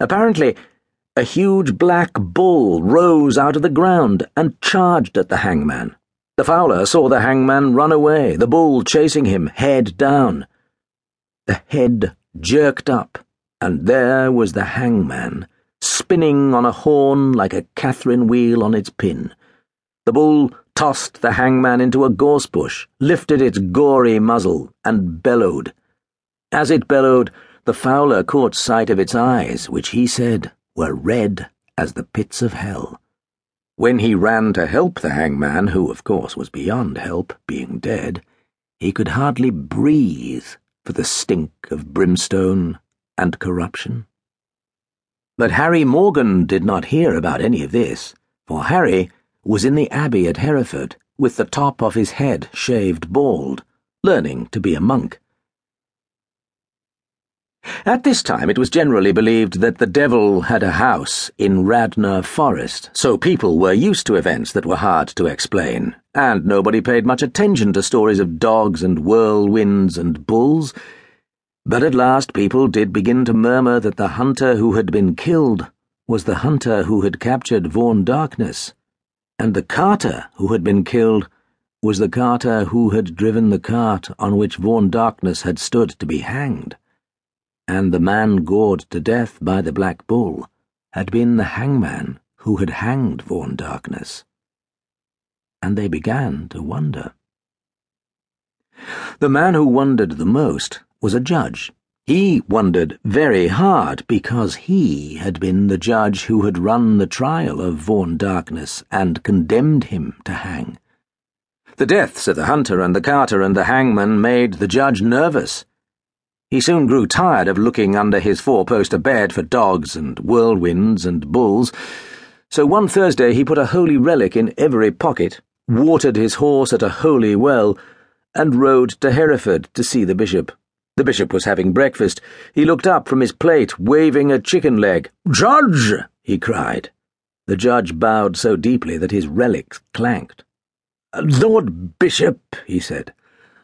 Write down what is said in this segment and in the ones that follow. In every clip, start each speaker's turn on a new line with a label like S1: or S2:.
S1: Apparently, a huge black bull rose out of the ground and charged at the hangman. The fowler saw the hangman run away, the bull chasing him, head down. The head jerked up, and there was the hangman, spinning on a horn like a Catherine wheel on its pin. The bull tossed the hangman into a gorse bush, lifted its gory muzzle, and bellowed. As it bellowed, the fowler caught sight of its eyes, which he said were red as the pits of hell. When he ran to help the hangman, who of course was beyond help, being dead, he could hardly breathe for the stink of brimstone and corruption. But Harry Morgan did not hear about any of this, for Harry was in the abbey at Hereford, with the top of his head shaved bald, learning to be a monk. At this time, it was generally believed that the devil had a house in Radnor Forest, so people were used to events that were hard to explain, and nobody paid much attention to stories of dogs and whirlwinds and bulls. But at last, people did begin to murmur that the hunter who had been killed was the hunter who had captured Vaughan Darkness, and the carter who had been killed was the carter who had driven the cart on which Vaughan Darkness had stood to be hanged and the man gored to death by the Black Bull had been the hangman who had hanged Vaughan Darkness. And they began to wonder. The man who wondered the most was a judge. He wondered very hard because he had been the judge who had run the trial of Vaughan Darkness and condemned him to hang. The deaths of the hunter and the carter and the hangman made the judge nervous. He soon grew tired of looking under his four poster bed for dogs and whirlwinds and bulls, so one Thursday he put a holy relic in every pocket, watered his horse at a holy well, and rode to Hereford to see the bishop. The bishop was having breakfast. He looked up from his plate, waving a chicken leg. Judge! he cried. The judge bowed so deeply that his relics clanked. Lord Bishop, he said.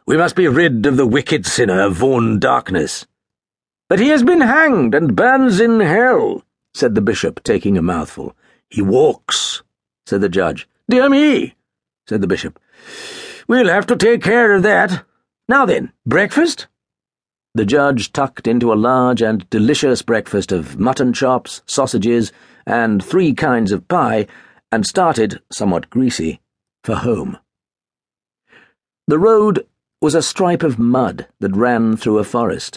S1: We must be rid of the wicked sinner Vaughan Darkness. But he has been hanged and burns in hell, said the bishop, taking a mouthful. He walks, said the judge. Dear me, said the bishop. We'll have to take care of that. Now then, breakfast? The judge tucked into a large and delicious breakfast of mutton chops, sausages, and three kinds of pie, and started, somewhat greasy, for home. The road was a stripe of mud that ran through a forest.